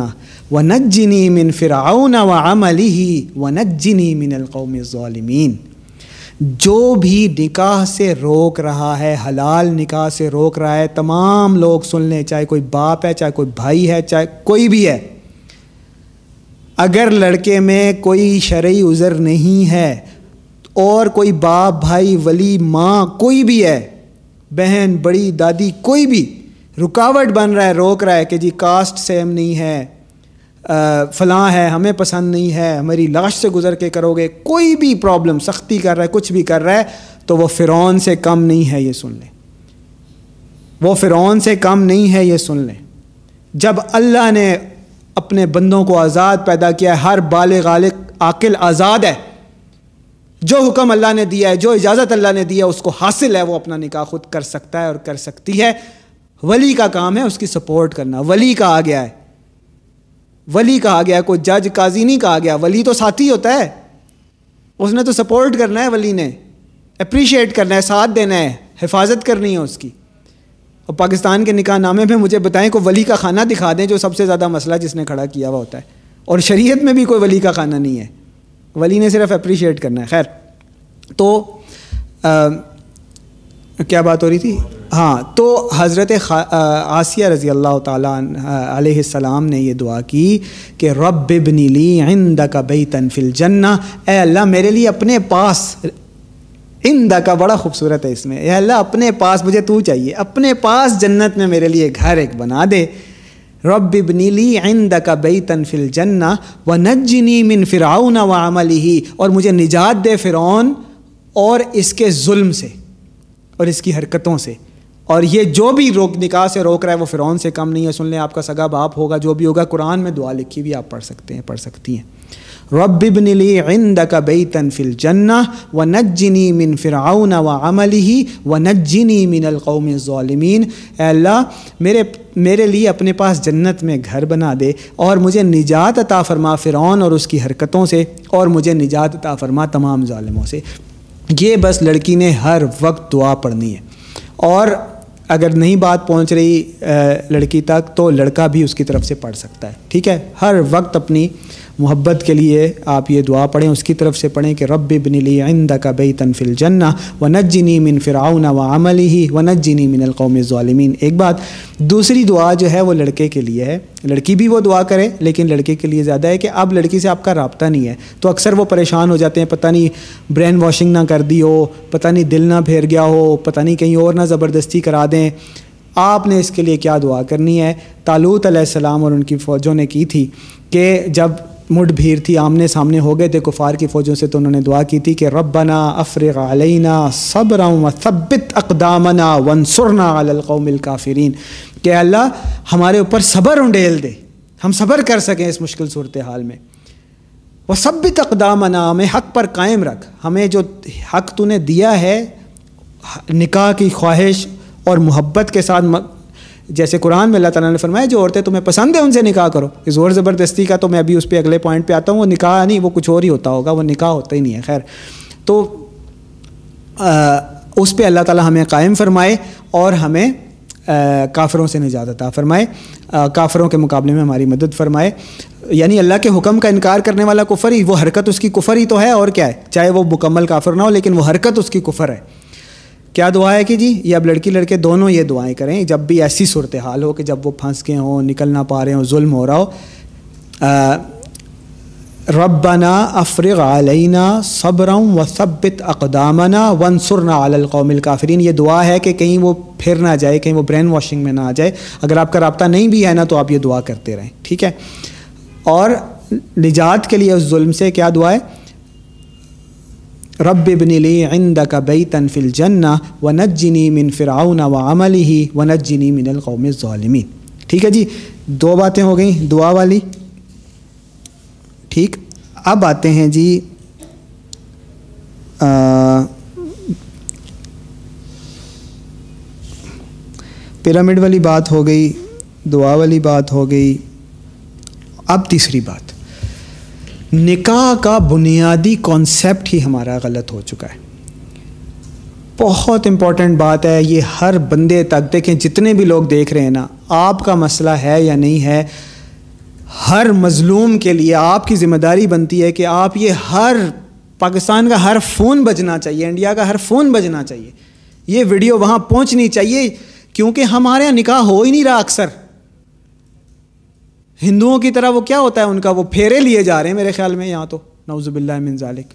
A: ونجنی من فرعون وعمله ونجنی من القوم الظالمین۔ جو بھی نکاح سے روک رہا ہے، حلال نکاح سے روک رہا ہے، تمام لوگ سن لیں، چاہے کوئی باپ ہے، چاہے کوئی بھائی ہے، چاہے کوئی بھی ہے اگر لڑکے میں کوئی شرعی عذر نہیں ہے اور کوئی باپ، بھائی، ولی، ماں کوئی بھی ہے، بہن، بڑی، دادی کوئی بھی رکاوٹ بن رہا ہے، روک رہا ہے کہ جی کاسٹ سیم نہیں ہے فلاں ہے، ہمیں پسند نہیں ہے، ہماری لاش سے گزر کے کرو گے، کوئی بھی پرابلم سختی کر رہا ہے، کچھ بھی کر رہا ہے، تو وہ فرعون سے کم نہیں ہے یہ سن لیں وہ فرعون سے کم نہیں ہے یہ سن لیں جب اللہ نے اپنے بندوں کو آزاد پیدا کیا ہے۔ ہر بال غالق عاقل آزاد ہے۔ جو حکم اللہ نے دیا ہے، جو اجازت اللہ نے دیا ہے، اس کو حاصل ہے۔ وہ اپنا نکاح خود کر سکتا ہے اور کر سکتی ہے۔ ولی کا کام ہے اس کی سپورٹ کرنا۔ ولی کا آ گیا ہے۔ ولی کہا گیا ہے، کوئی جج، قاضی نہیں کہا گیا۔ ولی تو ساتھی ہوتا ہے۔ اس نے تو سپورٹ کرنا ہے ولی نے۔ اپریشیٹ کرنا ہے، ساتھ دینا ہے۔ حفاظت کرنی ہے اس کی۔ اور پاکستان کے نکاح نامے میں مجھے بتائیں کوئی ولی کا کھانا دکھا دیں جو سب سے زیادہ مسئلہ جس نے کھڑا کیا ہوا ہوتا ہے؟ اور شریعت میں بھی کوئی ولی کا کھانا نہیں ہے۔ ولی نے صرف اپریشیٹ کرنا ہے۔ خیر، تو کیا بات ہو رہی تھی؟ ہاں تو حضرت آسیہ رضی اللہ تعالیٰ علیہ السلام نے یہ دعا کی کہ رب ابنی لی عند کا بئی تنفل جنا اے اللہ، میرے لیے اپنے پاس عند کا بڑا خوبصورت ہے اس میں۔ اے اللہ، اپنے پاس مجھے تو چاہیے۔ اپنے پاس جنت میں میرے لیے گھر ایک بنا دے۔ رب ابنی لی عند کا بئی تنفل جنا و من فرعون و عملی ہی اور مجھے نجات دے فرعون اور اس کے ظلم سے اور اس کی حرکتوں سے۔ اور یہ جو بھی روک نکاح سے روک رہا ہے وہ فرعون سے کم نہیں ہے۔ سن لیں، آپ کا سگا باپ ہوگا، جو بھی ہوگا، قرآن میں دعا لکھی بھی آپ پڑھ سکتے ہیں، پڑھ سکتی ہیں۔ رب ابن لی عندک بیتن فی الجنہ و من فرعون و عملی و نجنی من القوم الظالمین۔ اے اللہ، میرے میرے لیے اپنے پاس جنت میں گھر بنا دے اور مجھے نجات عطا فرما فرعون اور اس کی حرکتوں سے اور مجھے نجات عطا فرما تمام ظالموں سے۔ یہ بس لڑکی نے ہر وقت دعا پڑھنی ہے۔ اور اگر نہیں بات پہنچ رہی لڑکی تک، تو لڑکا بھی اس کی طرف سے پڑھ سکتا ہے۔ ٹھیک ہے؟ ہر وقت اپنی محبت کے لیے آپ یہ دعا پڑھیں، اس کی طرف سے پڑھیں کہ رب ابن لی عند کا بئی تنفل جنّ و نجنی من فرعون و عملی ہی من القوم ظالمین ایک بات، دوسری دعا جو ہے وہ لڑکے کے لیے ہے۔ لڑکی بھی وہ دعا کرے، لیکن لڑکے کے لیے زیادہ ہے کہ اب لڑکی سے آپ کا رابطہ نہیں ہے۔ تو اکثر وہ پریشان ہو جاتے ہیں، پتہ نہیں برین واشنگ نہ کر دی ہو، پتہ نہیں دل نہ پھیر گیا ہو، پتہ نہیں کہیں اور نہ زبردستی کرا دیں۔ آپ نے اس کے لیے کیا دعا کرنی ہے؟ تالوت علیہ السلام اور ان کی فوجوں نے کی تھی کہ جب مڈ بھیڑ تھی، آمنے سامنے ہو گئے تھے کفار کی فوجوں سے، تو انہوں نے دعا کی تھی کہ ربنا افرغ علینا صبر و ثبت اقدامنا ونصرنا علی القوم الکافرین کہ اللہ ہمارے اوپر صبر انڈیل دے، ہم صبر کر سکیں اس مشکل صورتحال میں۔ وہ ثبت اقدامنا، ہمیں حق پر قائم رکھ۔ ہمیں جو حق تو نے دیا ہے، نکاح کی خواہش اور محبت کے ساتھ جیسے قرآن میں اللہ تعالیٰ نے فرمایا، جو عورتیں تمہیں پسند ہے ان سے نکاح کرو۔ زور زبردستی کا تو میں ابھی اس پہ اگلے پوائنٹ پہ آتا ہوں، وہ نکاح نہیں، وہ کچھ اور ہی ہوتا ہوگا، وہ نکاح ہوتا ہی نہیں ہے، خیر۔ تو اس پہ اللہ تعالیٰ ہمیں قائم فرمائے اور ہمیں کافروں سے نجات عطا فرمائے۔ کافروں کے مقابلے میں ہماری مدد فرمائے۔ یعنی اللہ کے حکم کا انکار کرنے والا کفر ہی، وہ حرکت اس کی کفر ہی تو ہے، اور کیا ہے؟ چاہے وہ مکمل کافر نہ ہو، لیکن وہ حرکت اس کی کفر ہے۔ کیا دعا ہے کہ جی؟ یہ اب لڑکی لڑکے دونوں یہ دعائیں کریں، جب بھی ایسی صورتحال ہو کہ جب وہ پھنس گئے ہوں، نکل نہ پا رہے ہوں، ظلم ہو رہا ہو ربنا افرغ علینا صبرم و ثبت اقدامنا ونصرنا علی القوم الکافرین یہ دعا ہے کہ کہیں وہ پھر نہ جائے، کہیں وہ برین واشنگ میں نہ آ جائے۔ اگر آپ کا رابطہ نہیں بھی ہے نا تو آپ یہ دعا کرتے رہیں، ٹھیک ہے؟ اور نجات کے لیے اس ظلم سے کیا دعا ہے؟ رب ابن لی عندك بيتا في الجنہ ونجنی من فرعون وعمله ونجنی من القوم الظالمین۔ ٹھیک ہے جی؟ دو باتیں ہو گئیں، دعا والی۔ ٹھیک؟ اب آتے ہیں جی پیرامڈ والی بات ہو گئی، دعا والی بات ہو گئی۔ اب تیسری بات۔ نکاح کا بنیادی کانسیپٹ ہی ہمارا غلط ہو چکا ہے۔ بہت امپورٹنٹ بات ہے، یہ ہر بندے تک دیکھیں، جتنے بھی لوگ دیکھ رہے ہیں نا، آپ کا مسئلہ ہے یا نہیں ہے، ہر مظلوم کے لیے آپ کی ذمہ داری بنتی ہے کہ آپ یہ ہر پاکستان کا ہر فون بجنا چاہیے، انڈیا کا ہر فون بجنا چاہیے۔ یہ ویڈیو وہاں پہنچنی چاہیے، کیونکہ ہمارے یہاں نکاح ہو ہی نہیں رہا اکثر۔ ہندوؤں کی طرح وہ کیا ہوتا ہے؟ ان کا وہ پھیرے لیے جا رہے ہیں میرے خیال میں یہاں تو نوز باللہ من ذالک۔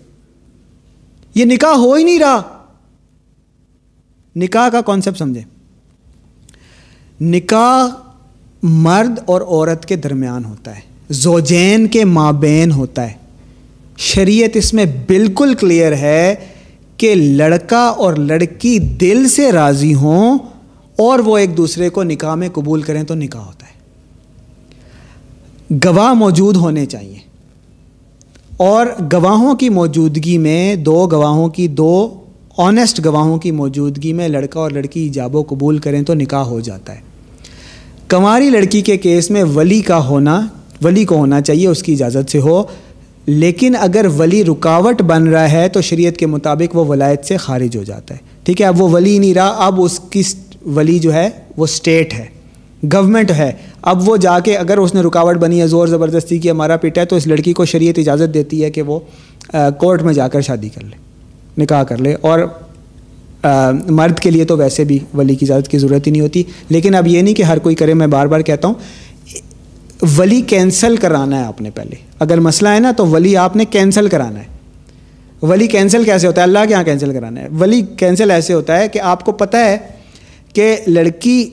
A: یہ نکاح ہو ہی نہیں رہا۔ نکاح کا کانسیپٹ سمجھے۔ نکاح مرد اور عورت کے درمیان ہوتا ہے۔ زوجین کے مابین ہوتا ہے۔ شریعت اس میں بالکل کلیئر ہے کہ لڑکا اور لڑکی دل سے راضی ہوں اور وہ ایک دوسرے کو نکاح میں قبول کریں تو نکاح ہوتا ہے۔ گواہ موجود ہونے چاہیے۔ اور گواہوں کی موجودگی میں دو گواہوں کی، دو آنیسٹ گواہوں کی موجودگی میں لڑکا اور لڑکی ایجاب و قبول کریں تو نکاح ہو جاتا ہے۔ کماری لڑکی کے کیس میں ولی کا ہونا، ولی کو ہونا چاہیے، اس کی اجازت سے ہو۔ لیکن اگر ولی رکاوٹ بن رہا ہے تو شریعت کے مطابق وہ ولایت سے خارج ہو جاتا ہے۔ ٹھیک ہے، اب وہ ولی نہیں رہا، اب اس کی ولی جو ہے وہ اسٹیٹ ہے۔ گورنمنٹ ہے۔ اب وہ جا کے اگر اس نے رکاوٹ بنی ہے، زور زبردستی کی، ہمارا پیٹا ہے، تو اس لڑکی کو شریعت اجازت دیتی ہے کہ وہ کورٹ میں جا کر شادی کر لے، نکاح کر لے۔ اور مرد کے لیے تو ویسے بھی ولی کی اجازت کی ضرورت ہی نہیں ہوتی۔ لیکن اب یہ نہیں کہ ہر کوئی کرے، میں بار بار کہتا ہوں، ولی کینسل کرانا ہے آپ نے پہلے۔ اگر مسئلہ ہے نا، تو ولی آپ نے کینسل کرانا ہے۔ ولی کینسل کیسے ہوتا ہے؟ اللہ کے یہاں کینسل کرانا ہے۔ ولی کینسل ایسے ہوتا ہے کہ آپ کو پتہ ہے کہ لڑکی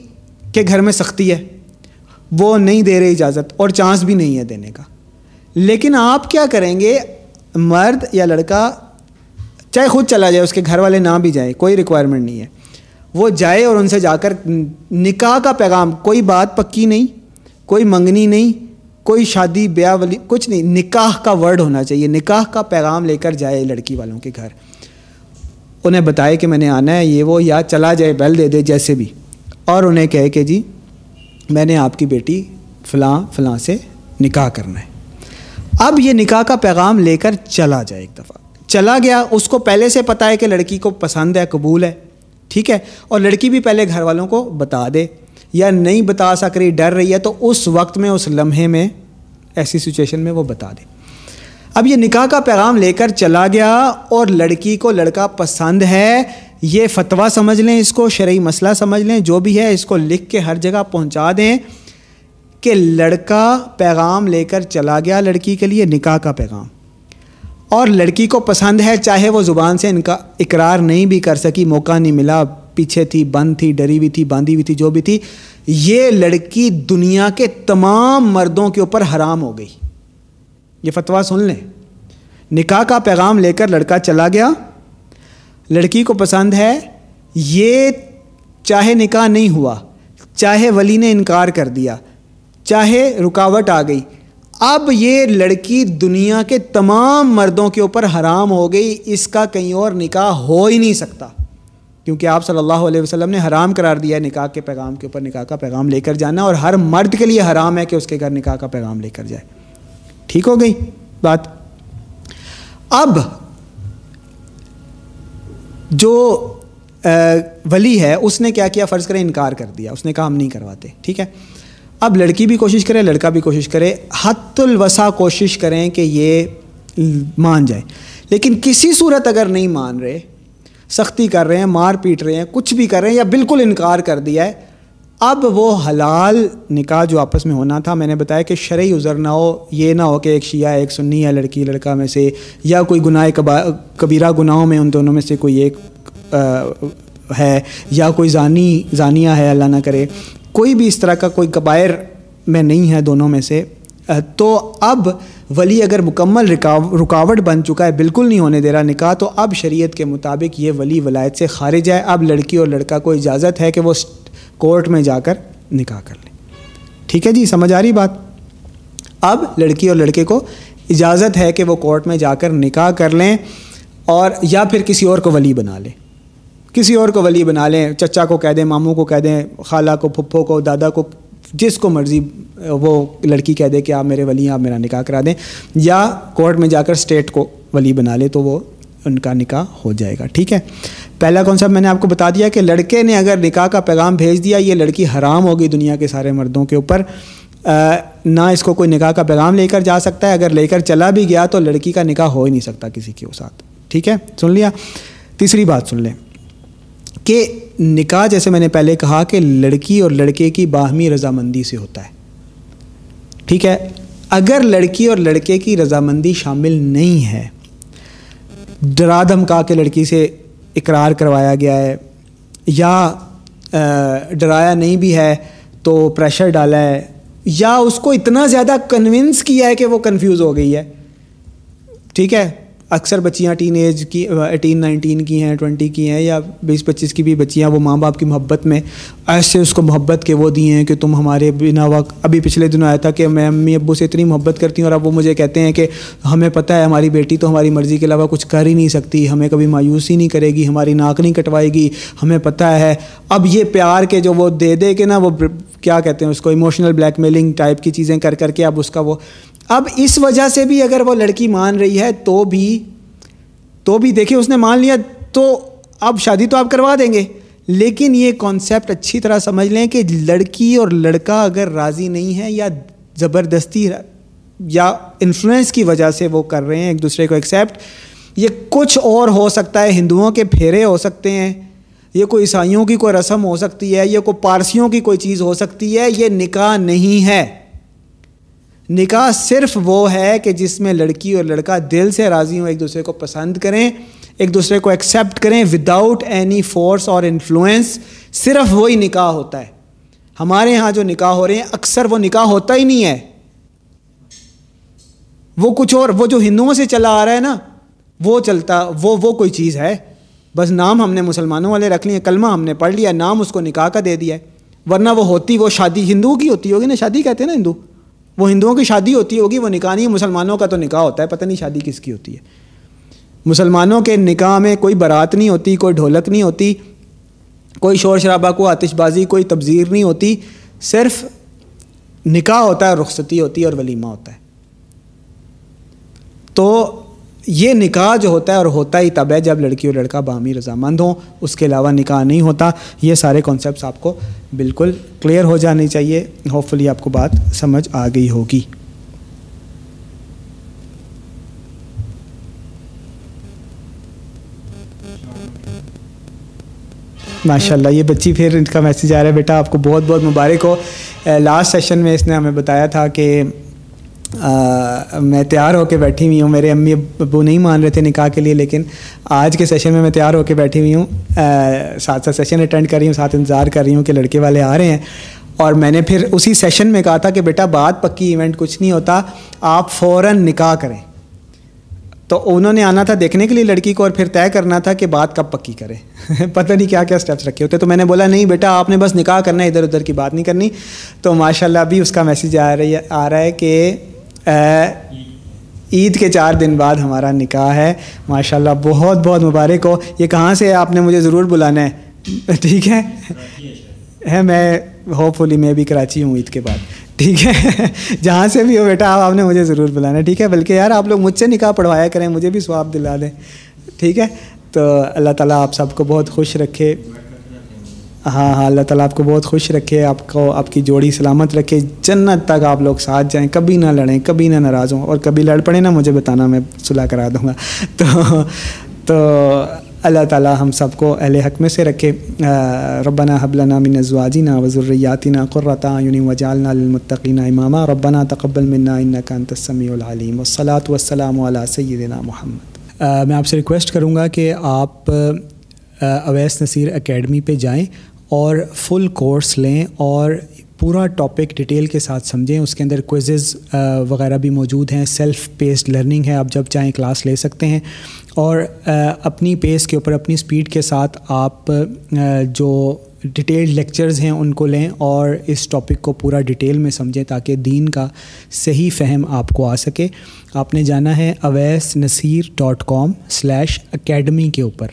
A: کے گھر میں سختی ہے، وہ نہیں دے رہے اجازت اور چانس بھی نہیں ہے دینے کا۔ لیکن آپ کیا کریں گے؟ مرد یا لڑکا، چاہے خود چلا جائے، اس کے گھر والے نہ بھی جائیں، کوئی ریکوائرمنٹ نہیں ہے۔ وہ جائے اور ان سے جا کر نکاح کا پیغام، کوئی بات پکی نہیں، کوئی منگنی نہیں، کوئی شادی، بیاہ ولی، کچھ نہیں۔ نکاح کا ورڈ ہونا چاہیے، نکاح کا پیغام لے کر جائے لڑکی والوں کے گھر۔ انہیں بتائے کہ میں نے آنا ہے، یہ وہ، یا چلا جائے بیل دے دے، جیسے بھی۔ اور انہیں کہے کہ جی میں نے آپ کی بیٹی فلاں فلاں سے نکاح کرنا ہے۔ اب یہ نکاح کا پیغام لے کر چلا جائے ایک دفعہ۔ چلا گیا، اس کو پہلے سے پتہ ہے کہ لڑکی کو پسند ہے، قبول ہے، ٹھیک ہے، اور لڑکی بھی پہلے گھر والوں کو بتا دے یا نہیں بتا سک رہی، ڈر رہی ہے، تو اس وقت میں، اس لمحے میں، ایسی سچویشن میں وہ بتا دے۔ اب یہ نکاح کا پیغام لے کر چلا گیا اور لڑکی کو لڑکا پسند ہے یہ فتویٰ سمجھ لیں، اس کو شرعی مسئلہ سمجھ لیں، جو بھی ہے، اس کو لکھ کے ہر جگہ پہنچا دیں کہ لڑکا پیغام لے کر چلا گیا لڑکی کے لیے، نکاح کا پیغام۔ اور لڑکی کو پسند ہے، چاہے وہ زبان سے ان کا اقرار نہیں بھی کر سکی، موقع نہیں ملا، پیچھے تھی، بند تھی، ڈری ہوئی تھی، باندھی ہوئی تھی، جو بھی تھی، یہ لڑکی دنیا کے تمام مردوں کے اوپر حرام ہو گئی۔ یہ فتویٰ سن لیں۔ نکاح کا پیغام لے کر لڑکا چلا گیا لڑکی کو پسند ہے، یہ چاہے نکاح نہیں ہوا، چاہے ولی نے انکار کر دیا، چاہے رکاوٹ آ گئی۔ اب یہ لڑکی دنیا کے تمام مردوں کے اوپر حرام ہو گئی، اس کا کہیں اور نکاح ہو ہی نہیں سکتا۔ کیونکہ آپ صلی اللہ علیہ وسلم نے حرام قرار دیا ہے نکاح کے پیغام کے اوپر، نکاح کا پیغام لے کر جانا، اور ہر مرد کے لیے حرام ہے کہ اس کے گھر نکاح کا پیغام لے کر جائے۔ ٹھیک ہو گئی بات۔ اب جو ولی ہے، اس نے کیا کیا؟ فرض کرے انکار کر دیا، اس نے کہا ہم نہیں کرواتے، ٹھیک ہے؟ اب لڑکی بھی کوشش کرے، لڑکا بھی کوشش کرے، حت الوسا کوشش کریں کہ یہ مان جائے۔ لیکن کسی صورت اگر نہیں مان رہے، سختی کر رہے ہیں، مار پیٹ رہے ہیں، کچھ بھی کر رہے ہیں یا بالکل انکار کر دیا ہے اب وہ حلال نکاح جو آپس میں ہونا تھا، میں نے بتایا کہ شرعی عذر نہ ہو، یہ نہ ہو کہ ایک شیعہ، ایک سنی ہے لڑکی، لڑکا میں سے، یا کوئی گناہ کبیرہ گناہوں میں، ان دونوں میں سے کوئی ایک ہے، یا کوئی زانی، زانیہ ہے، اللہ نہ کرے۔ کوئی بھی اس طرح کا کوئی کبائر میں نہیں ہے دونوں میں سے۔ تو اب ولی اگر مکمل رکاوٹ بن چکا ہے، بالکل نہیں ہونے دے رہا نکاح، تو اب شریعت کے مطابق یہ ولی ولایت سے خارج ہے۔ اب لڑکی اور لڑکا کو اجازت ہے کہ وہ کورٹ میں جا کر نکاح کر لیں۔ ٹھیک ہے جی سمجھ آ رہی بات؟ اب لڑکی اور لڑکے کو اجازت ہے کہ وہ کورٹ میں جا کر نکاح کر لیں اور یا پھر کسی اور کو ولی بنا لیں۔ کسی اور کو ولی بنا لیں، چچا کو کہہ دیں، ماموں کو کہہ دیں، خالہ کو، پھپھو کو، دادا کو، جس کو مرضی وہ لڑکی کہہ دے کہ آپ میرے ولی ہیں، آپ میرا نکاح کرا دیں۔ یا کورٹ میں جا کر اسٹیٹ کو ولی بنا لے تو وہ ان کا نکاح ہو جائے گا۔ ٹھیک ہے؟ پہلا کانسیپٹ میں نے آپ کو بتا دیا کہ لڑکے نے اگر نکاح کا پیغام بھیج دیا، یہ لڑکی حرام ہوگی دنیا کے سارے مردوں کے اوپر۔ نہ اس کو کوئی نکاح کا پیغام لے کر جا سکتا ہے۔ اگر لے کر چلا بھی گیا تو لڑکی کا نکاح ہو ہی نہیں سکتا کسی کے ساتھ۔ ٹھیک ہے؟ سن لیا؟ تیسری بات سن لیں۔ کہ نکاح جیسے میں نے پہلے کہا کہ لڑکی اور لڑکے کی باہمی رضامندی سے ہوتا ہے۔ ٹھیک ہے؟ اگر لڑکی اور لڑکے کی رضامندی شامل نہیں ہے ڈرا دھمکا کے لڑکی سے اقرار کروایا گیا ہے یا ڈرایا نہیں بھی ہے تو پریشر ڈالا ہے، یا اس کو اتنا زیادہ کنونس کیا ہے کہ وہ کنفیوز ہو گئی ہے۔ ٹھیک ہے؟ اکثر بچیاں ٹین ایج کی ایٹین نائنٹین کی ہیں ٹوینٹی کی ہیں یا بیس، پچیس کی بھی بچیاں وہ ماں باپ کی محبت میں ایسے اس کو محبت کے وہ دیے ہیں کہ تم ہمارے بنا وقت ابھی پچھلے دنوں آیا تھا کہ میں، امی ابو سے اتنی محبت کرتی ہوں اور اب وہ مجھے کہتے ہیں کہ ہمیں پتہ ہے ہماری بیٹی تو ہماری مرضی کے علاوہ کچھ کر ہی نہیں سکتی، ہمیں کبھی مایوسی نہیں کرے گی، ہماری ناک نہیں کٹوائے گی، ہمیں پتہ ہے۔ اب یہ پیار کے جو وہ دے دے کے نا وہ کیا کہتے ہیں اس کو ایموشنل بلیک میلنگ ٹائپ کی چیزیں کر کر کے اب اس کا وہ اب اس وجہ سے بھی اگر وہ لڑکی مان رہی ہے تو بھی تو بھی دیکھیں اس نے مان لیا تو اب شادی تو آپ کروا دیں گے لیکن یہ کانسیپٹ اچھی طرح سمجھ لیں کہ لڑکی اور لڑکا اگر راضی نہیں ہے یا زبردستی یا انفلوئنس کی وجہ سے وہ کر رہے ہیں، ایک دوسرے کو ایکسیپٹ یہ کچھ اور ہو سکتا ہے، ہندوؤں کے پھیرے ہو سکتے ہیں، یہ کوئی عیسائیوں کی کوئی رسم ہو سکتی ہے، یہ کوئی پارسیوں کی کوئی چیز ہو سکتی ہے، یہ نکاح نہیں ہے۔ نکاح صرف وہ ہے کہ جس میں لڑکی اور لڑکا دل سے راضی ہوں، ایک دوسرے کو پسند کریں، ایک دوسرے کو ایکسیپٹ کریں وداؤٹ اینی فورس اور انفلوئنس صرف وہی نکاح ہوتا ہے۔ ہمارے ہاں جو نکاح ہو رہے ہیں، اکثر وہ نکاح ہوتا ہی نہیں ہے۔ وہ کچھ اور، وہ جو ہندوؤں سے چلا آ رہا ہے نا، وہ چلتا، وہ وہ کوئی چیز ہے۔ بس نام ہم نے مسلمانوں والے رکھ لیے، کلمہ ہم نے پڑھ لیا، نام اس کو نکاح کا دے دیا ہے۔ ورنہ وہ ہوتی، وہ شادی ہندوؤں کی ہوتی ہوگی نا، شادی کہتے ہیں نا ہندو۔ وہ ہندوؤں کی شادی ہوتی ہوگی، وہ نکاح نہیں، مسلمانوں کا تو نکاح ہوتا ہے، پتہ نہیں شادی کس کی ہوتی ہے۔ مسلمانوں کے نکاح میں کوئی برات نہیں ہوتی، کوئی ڈھولک نہیں ہوتی، کوئی شور شرابہ کو آتش بازی، کوئی تبذیر نہیں ہوتی، صرف نکاح ہوتا ہے، رخصتی ہوتی ہے اور ولیمہ ہوتا ہے۔ تو یہ نکاح جو ہوتا ہے اور ہوتا ہی تب ہے جب لڑکی اور لڑکا بامی رضامند ہوں، اس کے علاوہ نکاح نہیں ہوتا۔ یہ سارے کانسیپٹس آپ کو بالکل کلیئر ہو جانی چاہیے۔ ہوپ فلی آپ کو بات سمجھ آ گئی ہوگی۔ ماشاء اللہ یہ بچی پھر ان کا میسیج آ رہا ہے۔ بیٹا، آپ کو بہت بہت مبارک ہو۔ eh، لاسٹ سیشن میں اس نے ہمیں بتایا تھا کہ میں تیار ہو کے بیٹھی ہوئی ہوں۔ میرے امی ابو نہیں مان رہے تھے نکاح کے لیے، لیکن آج کے سیشن میں میں تیار ہو کے بیٹھی ہوئی ہوں۔ ساتھ ساتھ سیشن اٹینڈ کر رہی ہوں، ساتھ انتظار کر رہی ہوں کہ لڑکے والے آ رہے ہیں۔ اور میں نے پھر اسی سیشن میں کہا تھا کہ بیٹا، بات پکی ایونٹ کچھ نہیں ہوتا، آپ فوراً نکاح کریں۔ تو انہوں نے آنا تھا دیکھنے کے لیے لڑکی کو اور پھر طے کرنا تھا کہ بات کب پکی کرے پتہ نہیں کیا کیا اسٹیپس رکھے ہوتے۔ تو میں نے بولا، نہیں بیٹا، آپ نے بس نکاح کرنا ہے، ادھر ادھر کی بات نہیں کرنی۔ تو ماشاء اللہ ابھی اس کا میسیج آ رہی ہے، آ رہا ہے کہ عید کے چار دن بعد ہمارا نکاح ہے۔ ماشاء اللہ بہت بہت مبارک ہو۔ یہ کہاں سے آپ نے مجھے ضرور بلانا ہے؟ ٹھیک ہے؟ ہے میں ہوپ فلی میں بھی کراچی ہوں عید کے بعد۔ ٹھیک ہے؟ جہاں سے بھی ہو بیٹا، آپ آپ نے مجھے ضرور بلانا ہے۔ ٹھیک ہے؟ بلکہ یار، آپ لوگ مجھ سے نکاح پڑھوایا کریں، مجھے بھی سواب دلا دیں۔ ٹھیک ہے؟ تو اللہ تعالیٰ آپ سب کو بہت خوش رکھے۔ ہاں ہاں اللہ تعالیٰ آپ کو بہت خوش رکھے، آپ کو، آپ کی جوڑی سلامت رکھے۔ جنت تک آپ لوگ ساتھ جائیں، کبھی نہ لڑیں، کبھی نہ ناراض ہوں، اور کبھی لڑ پڑیں نا مجھے بتانا، میں صلاح کرا دوں گا۔ تو تو اللہ تعالیٰ ہم سب کو اہل حق میں سے رکھے۔ ربنا حبلنا من ازواجنا وذریاتنا قرۃ اعین وجعلنا للمتقین اماما۔ ربنا تقبل منا انك انت السمیع العلیم۔ والصلاة والسلام علی سیدنا محمد۔ میں آپ سے ریکویسٹ کروں گا کہ آپ اویس نصیر اکیڈمی پہ جائیں۔ اور فل کورس لیں اور پورا ٹاپک ڈیٹیل کے ساتھ سمجھیں۔ اس کے اندر کوئزز وغیرہ بھی موجود ہیں۔ سیلف پیسڈ لرننگ ہے، آپ جب چاہیں کلاس لے سکتے ہیں۔ اور اپنی پیس کے اوپر، اپنی سپیڈ کے ساتھ آپ جو ڈیٹیلڈ لیکچرز ہیں، ان کو لیں اور اس ٹاپک کو پورا ڈیٹیل میں سمجھیں تاکہ دین کا صحیح فہم آپ کو آ سکے۔ آپ نے جانا ہے Owais Naseer dot com slash academy کے اوپر۔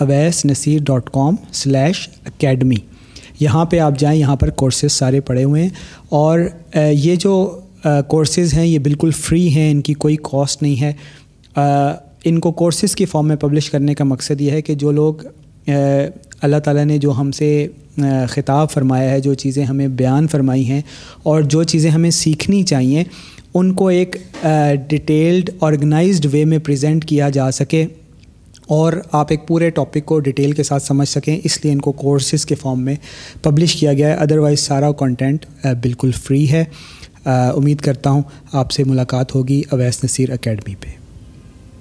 A: Owais Naseer dot com slash academy یہاں پہ آپ جائیں، یہاں پر کورسز سارے پڑے ہوئے ہیں۔ اور یہ جو کورسز ہیں، یہ بالکل فری ہیں، ان کی کوئی کاسٹ نہیں ہے۔ ان کو کورسز کی فارم میں پبلش کرنے کا مقصد یہ ہے کہ جو لوگ اللہ تعالیٰ نے جو ہم سے خطاب فرمایا ہے، جو چیزیں ہمیں بیان فرمائی ہیں اور جو چیزیں ہمیں سیکھنی چاہیے، ان کو ایک ڈیٹیلڈ آرگنائزڈ وے میں پریزنٹ کیا جا سکے۔ اور آپ ایک پورے ٹاپک کو ڈیٹیل کے ساتھ سمجھ سکیں۔ اس لیے ان کو کورسز کے فارم میں پبلش کیا گیا ہے۔ ادروائز سارا کانٹینٹ بالکل فری ہے۔ امید کرتا ہوں آپ سے ملاقات ہوگی اویس نصیر اکیڈمی پہ۔